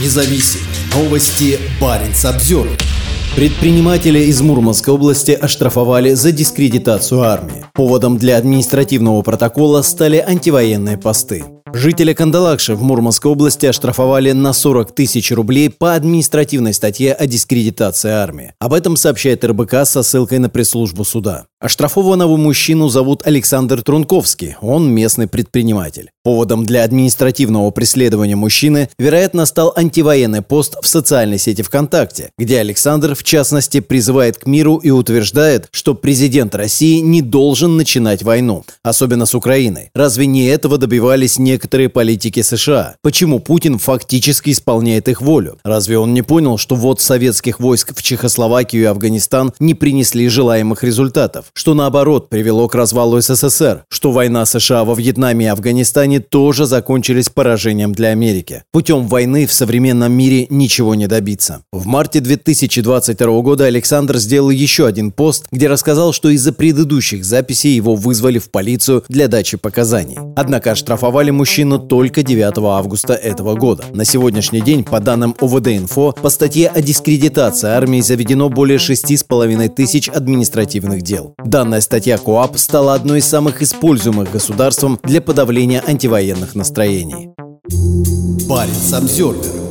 независим. Новости Баренц обзор. Предпринимателя из Мурманской области оштрафовали за дискредитацию армии. Поводом для административного протокола стали антивоенные посты. Жителя Кандалакши в Мурманской области оштрафовали на 40 тысяч рублей по административной статье о дискредитации армии. Об этом сообщает РБК со ссылкой на пресс-службу суда. Оштрафованного мужчину зовут Александр Трунковский, он местный предприниматель. Поводом для административного преследования мужчины, вероятно, стал антивоенный пост в социальной сети ВКонтакте, где Александр, в частности, призывает к миру и утверждает, что президент России не должен начинать войну, особенно с Украиной. Разве не этого добивались некоторые политики США? Почему Путин фактически исполняет их волю? Разве он не понял, что вот советских войск в Чехословакию и Афганистан не принесли желаемых результатов? что наоборот привело к развалу СССР, что война США во Вьетнаме и Афганистане тоже закончились поражением для Америки. Путем войны в современном мире ничего не добиться. В марте 2022 года Александр сделал еще один пост, где рассказал, что из-за предыдущих записей его вызвали в полицию для дачи показаний. Однако оштрафовали мужчину только 9 августа этого года. На сегодняшний день, по данным ОВД-инфо, по статье о дискредитации армии заведено более 6,5 тысяч административных дел. Данная статья КОАП стала одной из самых используемых государством для подавления антивоенных настроений. Баренц обзервер